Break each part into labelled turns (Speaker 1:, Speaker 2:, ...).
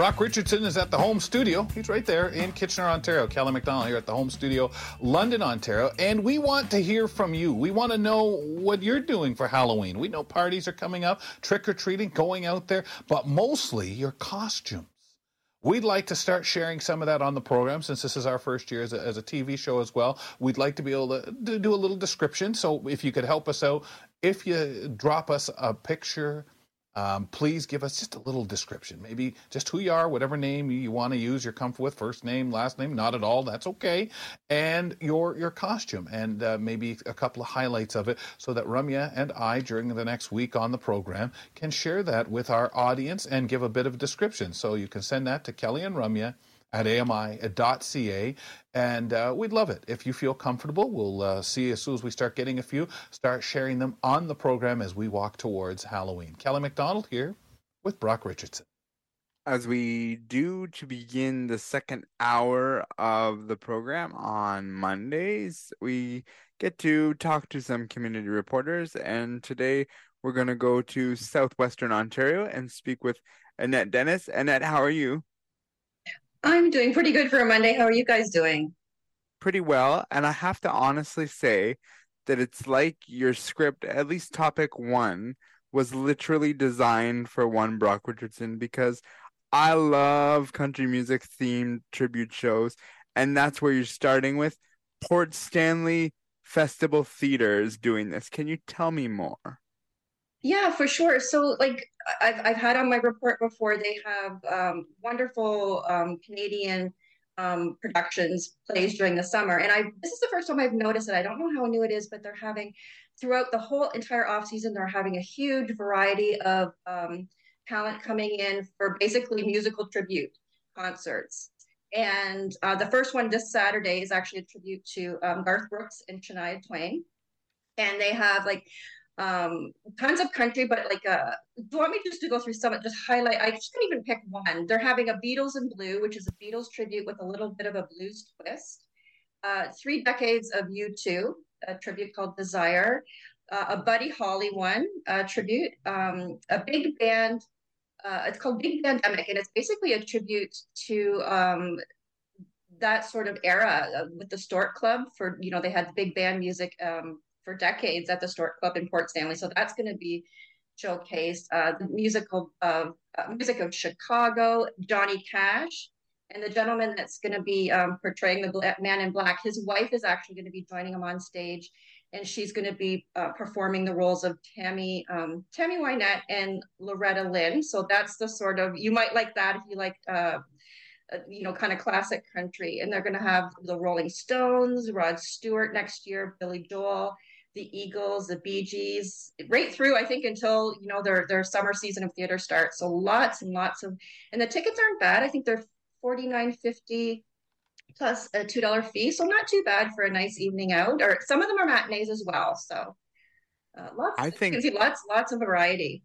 Speaker 1: Brock Richardson is at the home studio. He's right there in Kitchener, Ontario. Kelly McDonald here at the home studio, London, Ontario. And we want to hear from you. We want to know what you're doing for Halloween. We know parties are coming up, trick or treating, going out there, but mostly your costumes. We'd like to start sharing some of that on the program since this is our first year as a, as a TV show as well. We'd like to be able to, to do a little description. So if you could help us out, if you drop us a picture, um, please give us just a little description. Maybe just who you are, whatever name you want to use, you're comfortable with, first name, last name, not at all, that's okay. And your your costume, and uh, maybe a couple of highlights of it, so that Ramya and I, during the next week on the program, can share that with our audience and give a bit of description. So you can send that to Kelly and Ramya at ami.ca. And uh, we'd love it. If you feel comfortable, we'll uh, see as soon as we start getting a few, start sharing them on the program as we walk towards Halloween. Kelly McDonald here with Brock Richardson.
Speaker 2: As we do to begin the second hour of the program on Mondays, we get to talk to some community reporters. And today we're going to go to Southwestern Ontario and speak with Annette Dennis. Annette, how are you?
Speaker 3: I'm doing pretty good for a Monday. How are you guys doing?
Speaker 2: Pretty well. And I have to honestly say that it's like your script, at least topic one, was literally designed for one Brock Richardson because I love country music themed tribute shows. And that's where you're starting with. Port Stanley Festival Theater is doing this. Can you tell me more?
Speaker 3: Yeah, for sure. So, like I've I've had on my report before, they have um, wonderful um, Canadian um, productions plays during the summer, and I this is the first time I've noticed it. I don't know how new it is, but they're having throughout the whole entire off season, they're having a huge variety of um, talent coming in for basically musical tribute concerts. And uh, the first one this Saturday is actually a tribute to um, Garth Brooks and Shania Twain, and they have like um, tons of country, but like, uh, do you want me just to go through some, just highlight? I just can't even pick one. They're having a Beatles in Blue, which is a Beatles tribute with a little bit of a blues twist. Uh, three decades of U2, a tribute called Desire. Uh, a Buddy Holly one, a tribute. Um, a big band. Uh, it's called Big Bandemic, and it's basically a tribute to um, that sort of era uh, with the Stork Club. For you know, they had big band music um, for decades at the Stork Club in Port Stanley. So that's going to be showcased. Uh, the musical of uh, music of Chicago, Johnny Cash, and the gentleman that's going to be um, portraying the man in black. His wife is actually going to be joining him on stage, and she's going to be uh, performing the roles of Tammy um, Tammy Wynette and Loretta Lynn. So that's the sort of you might like that if you like. Uh, uh you know, kind of classic country, and they're going to have the Rolling Stones, Rod Stewart next year, Billy Joel, the Eagles, the Bee Gees, right through I think until you know their their summer season of theater starts. So lots and lots of, and the tickets aren't bad. I think they're forty nine fifty plus a two dollar fee, so not too bad for a nice evening out. Or some of them are matinees as well. So uh, lots. I think lots lots of variety.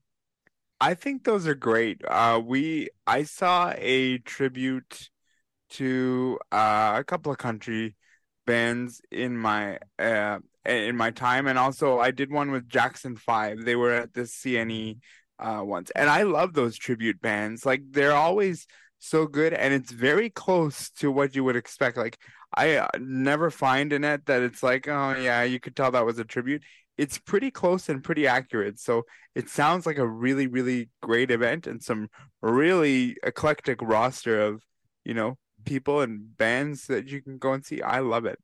Speaker 2: I think those are great. Uh, we I saw a tribute to uh, a couple of country bands in my uh, in my time, and also I did one with Jackson Five. They were at the CNE uh, once, and I love those tribute bands. Like they're always so good, and it's very close to what you would expect. Like I uh, never find in it that it's like, oh yeah, you could tell that was a tribute. It's pretty close and pretty accurate. So it sounds like a really, really great event and some really eclectic roster of, you know, people and bands that you can go and see. I love it.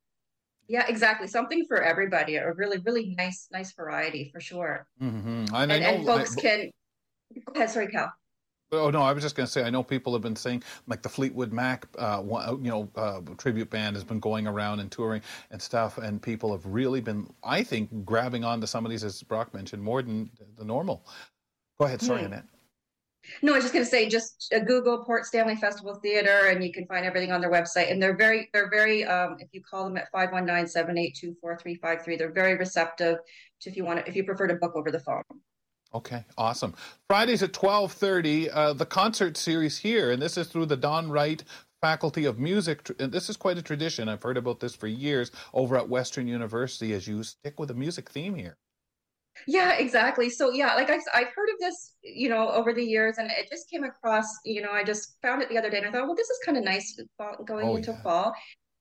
Speaker 3: Yeah, exactly. Something for everybody. A really, really nice, nice variety for sure.
Speaker 1: Mm-hmm.
Speaker 3: And, and, and, folks I, can. Go ahead, sorry, Cal.
Speaker 1: Oh no, I was just going to say I know people have been saying like the Fleetwood Mac, uh, you know, uh, tribute band has been going around and touring and stuff, and people have really been, I think, grabbing onto some of these as Brock mentioned more than the normal. Go ahead, sorry, hmm. Annette.
Speaker 3: No, I was just going to say, just uh, Google Port Stanley Festival Theater, and you can find everything on their website. And they're very, they're very. Um, if you call them at 519-782-4353, they're very receptive to if you want to, if you prefer to book over the phone.
Speaker 1: Okay, awesome. Fridays at 12:30, uh, the concert series here, and this is through the Don Wright Faculty of Music. And this is quite a tradition. I've heard about this for years over at Western University as you stick with a music theme here.
Speaker 3: Yeah, exactly. So yeah, like I've, I've heard of this, you know, over the years, and it just came across. You know, I just found it the other day, and I thought, well, this is kind of nice going oh, into yeah. fall.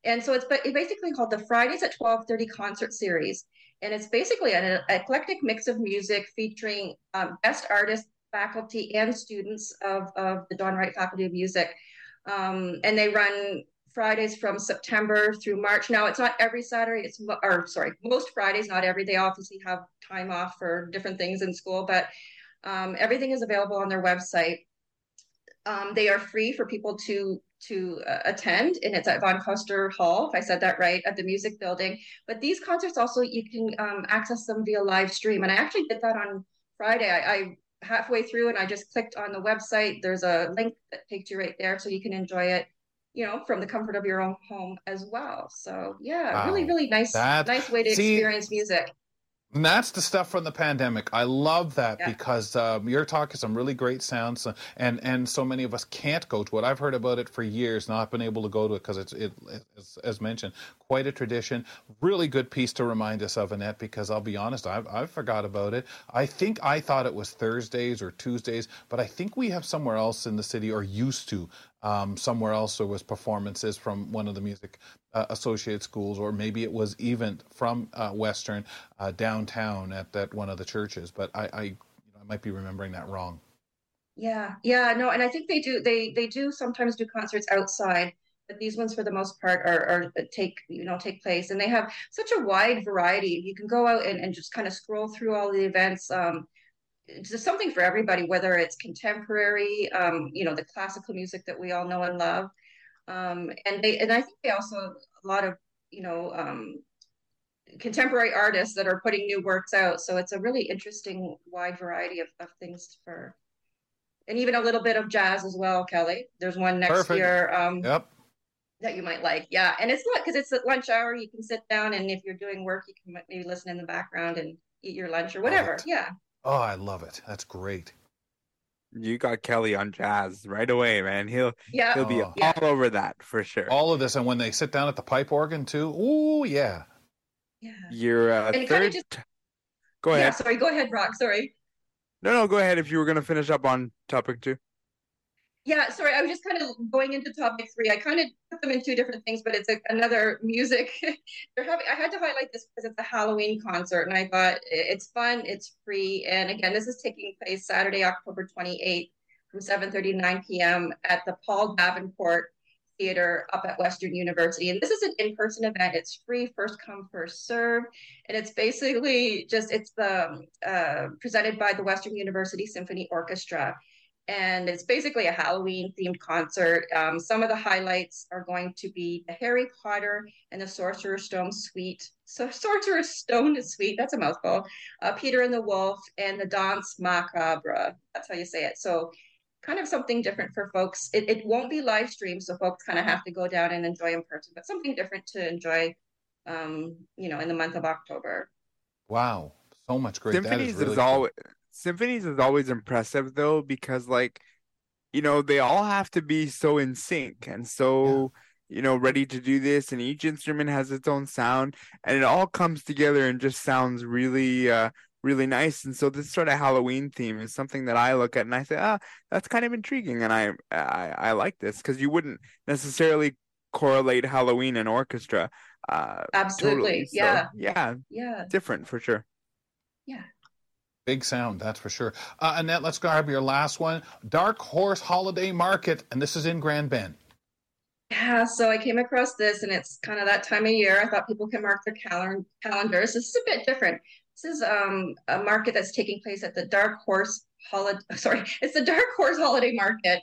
Speaker 3: And so it's but it basically called the Fridays at twelve thirty concert series, and it's basically an eclectic mix of music featuring um, best artists, faculty, and students of of the Don Wright Faculty of Music. Um, and they run Fridays from September through March. Now it's not every Saturday. It's or sorry, most Fridays, not every. They obviously have time off for different things in school, but um, everything is available on their website. Um, they are free for people to to uh, attend, and it's at Von Kuster Hall, if I said that right, at the Music Building. But these concerts also you can um, access them via live stream, and I actually did that on Friday. I, I halfway through, and I just clicked on the website. There's a link that takes you right there, so you can enjoy it you know, from the comfort of your own home as well. So yeah, wow. really, really nice, that, nice way to see, experience music.
Speaker 1: And that's the stuff from the pandemic. I love that yeah. because um, you're talking some really great sounds, uh, and and so many of us can't go to it. I've heard about it for years, not been able to go to it because it's it, it's, as mentioned, quite a tradition. Really good piece to remind us of, Annette. Because I'll be honest, I've I forgot about it. I think I thought it was Thursdays or Tuesdays, but I think we have somewhere else in the city or used to um, somewhere else there was performances from one of the music uh, associate schools, or maybe it was even from uh, Western uh, downtown at that one of the churches. But I, I, you know, I might be remembering that wrong.
Speaker 3: Yeah, yeah, no, and I think they do. They they do sometimes do concerts outside, but these ones for the most part are, are uh, take you know take place, and they have such a wide variety. You can go out and, and just kind of scroll through all the events. Um, just something for everybody, whether it's contemporary, um, you know, the classical music that we all know and love. Um, and they, and I think they also, a lot of, you know, um, contemporary artists that are putting new works out. So it's a really interesting wide variety of, of things for, and even a little bit of jazz as well, Kelly. There's one next Perfect. year. Um,
Speaker 1: yep.
Speaker 3: That you might like, yeah, and it's not because it's at lunch hour. You can sit down, and if you're doing work, you can maybe listen in the background and eat your lunch or whatever. Right. Yeah.
Speaker 1: Oh, I love it. That's great.
Speaker 2: You got Kelly on jazz right away, man. He'll yeah. he'll be oh. all
Speaker 3: yeah.
Speaker 2: over that for sure.
Speaker 1: All of this, and when they sit down at the pipe organ too. Oh yeah.
Speaker 3: Yeah.
Speaker 2: Your uh, third. Just... Go ahead. Yeah,
Speaker 3: sorry. Go ahead, Rock. Sorry.
Speaker 2: No, no. Go ahead. If you were going to finish up on topic two.
Speaker 3: Yeah, sorry, I was just kind of going into topic three. I kind of them in two different things, but it's a, another music. They're having. I had to highlight this because it's a Halloween concert, and I thought it's fun, it's free, and again, this is taking place Saturday, October twenty eighth, from seven thirty to p.m. at the Paul Davenport Theater up at Western University. And this is an in person event. It's free, first come, first serve, and it's basically just it's the uh, presented by the Western University Symphony Orchestra and it's basically a Halloween themed concert. Um, some of the highlights are going to be the Harry Potter and the Sorcerer's Stone Suite. So Sorcerer's Stone Suite, that's a mouthful. Uh, Peter and the Wolf and the Danse Macabre. That's how you say it. So kind of something different for folks. It, it won't be live streamed, so folks kind of have to go down and enjoy in person, but something different to enjoy, um, you know, in the month of October.
Speaker 1: Wow, so much great.
Speaker 2: Symphonies
Speaker 1: is, really
Speaker 2: is always symphonies is always impressive though because like you know they all have to be so in sync and so yeah. you know ready to do this and each instrument has its own sound and it all comes together and just sounds really uh really nice. And so this sort of halloween theme is something that i look at and i say ah that's kind of intriguing and i i, I like this because you wouldn't necessarily correlate halloween and orchestra uh
Speaker 3: absolutely. Totally. So,
Speaker 2: yeah.
Speaker 3: yeah. Yeah.
Speaker 2: Different for sure.
Speaker 3: Yeah
Speaker 1: Big sound, that's for sure. Uh, Annette, let's grab your last one. Dark Horse Holiday Market, and this is in Grand Bend.
Speaker 3: Yeah, so I came across this, and it's kind of that time of year. I thought people can mark their cal- calendars. This is a bit different. This is um, a market that's taking place at the Dark Horse Holiday. Sorry, it's the Dark Horse Holiday Market.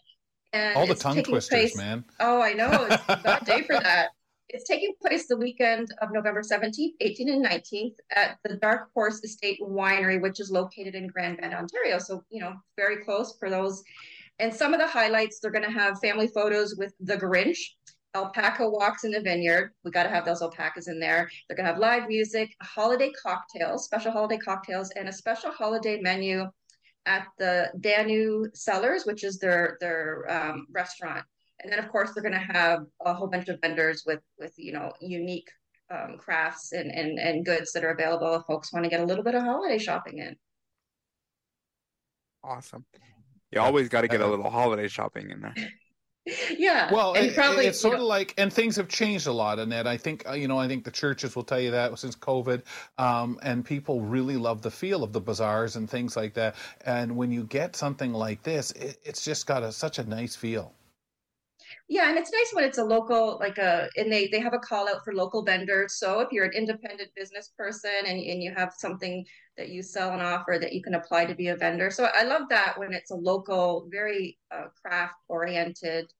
Speaker 1: And All the tongue twisters, place, man.
Speaker 3: Oh, I know. It's a bad day for that. It's taking place the weekend of November 17th, 18th, and 19th at the Dark Horse Estate Winery, which is located in Grand Bend, Ontario. So, you know, very close for those. And some of the highlights, they're going to have family photos with the Grinch, alpaca walks in the vineyard. We got to have those alpacas in there. They're going to have live music, holiday cocktails, special holiday cocktails, and a special holiday menu at the Danu Cellars, which is their their um, restaurant. And then, of course, they're going to have a whole bunch of vendors with with you know unique um, crafts and, and and goods that are available if folks want to get a little bit of holiday shopping in.
Speaker 2: Awesome. You always got to get a little holiday shopping in there.
Speaker 3: yeah.
Speaker 1: Well,
Speaker 3: and
Speaker 1: it,
Speaker 3: probably,
Speaker 1: it's sort
Speaker 3: know-
Speaker 1: of like, and things have changed a lot, Annette. I think uh, you know, I think the churches will tell you that since COVID, um, and people really love the feel of the bazaars and things like that. And when you get something like this, it, it's just got a, such a nice feel.
Speaker 3: Yeah, and it's nice when it's a local, like a, and they they have a call out for local vendors. So if you're an independent business person and and you have something that you sell and offer that you can apply to be a vendor. So I love that when it's a local, very uh, craft oriented,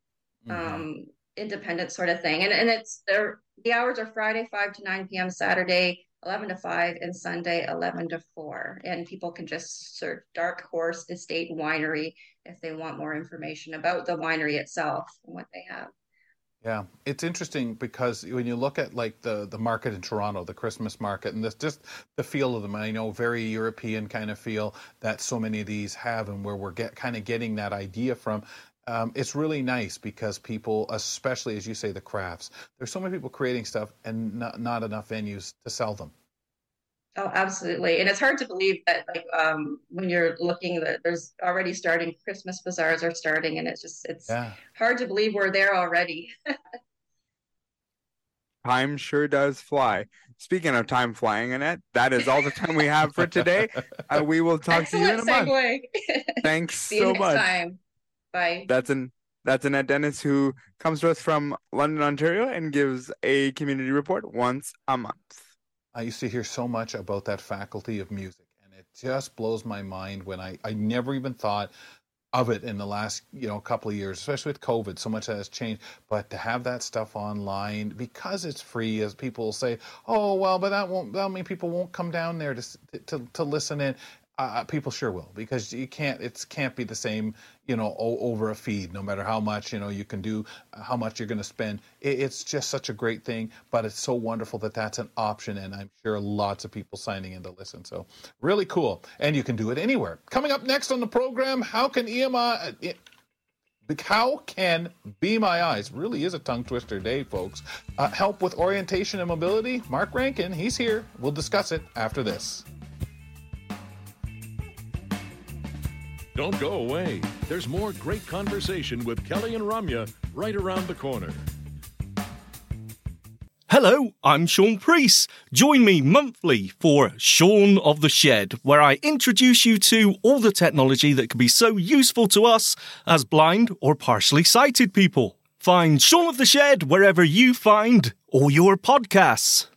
Speaker 1: Mhm.
Speaker 3: um, independent sort of thing. And and it's they're, the hours are Friday five to nine p.m., Saturday eleven to five, and Sunday eleven to four. And people can just search Dark Horse Estate Winery if they want more information about the winery itself and what they have.
Speaker 1: Yeah, it's interesting because when you look at like the the market in Toronto, the Christmas market, and this just the feel of them. I know very European kind of feel that so many of these have, and where we're get kind of getting that idea from. Um, it's really nice because people, especially as you say, the crafts. There's so many people creating stuff, and not not enough venues to sell them.
Speaker 3: Oh, absolutely. And it's hard to believe that like um when you're looking that there's already starting Christmas bazaars are starting and it's just it's
Speaker 1: Yeah.
Speaker 3: hard to believe we're there already.
Speaker 2: Time sure does fly. Speaking of time flying, Annette, that is all the time we have for today. Uh, we will talk to you in a
Speaker 3: Excellent
Speaker 2: month. Thanks
Speaker 3: See you
Speaker 2: so
Speaker 3: next
Speaker 2: much.
Speaker 3: time. Bye.
Speaker 2: That's an that's Annette Dennis who comes to us from London, Ontario, and gives a community report once a month.
Speaker 1: I used to hear so much about that faculty of music, and it just blows my mind when I, I never even thought of it in the last you know couple of years, especially with COVID. So much has changed, but to have that stuff online because it's free, as people will say, oh well, but that won't that mean people won't come down there to to to listen in. Uh, people sure will because you can't it can't be the same you know over a feed no matter how much you know you can do uh, how much you're going to spend it, it's just such a great thing but it's so wonderful that that's an option and i'm sure lots of people signing in to listen so really cool and you can do it anywhere coming up next on the program how can emi uh, it, how can Be My Eyes, really is a tongue twister day, folks, uh, help with orientation and mobility? Mark Rankin, he's here. We'll discuss it after this.
Speaker 4: Don't go away. There's more great conversation with Kelly and Ramya right around the corner.
Speaker 5: Hello, I'm Sean Priest. Join me monthly for Sean of the Shed, where I introduce you to all the technology that can be so useful to us as blind or partially sighted people. Find Sean of the Shed wherever you find all your podcasts.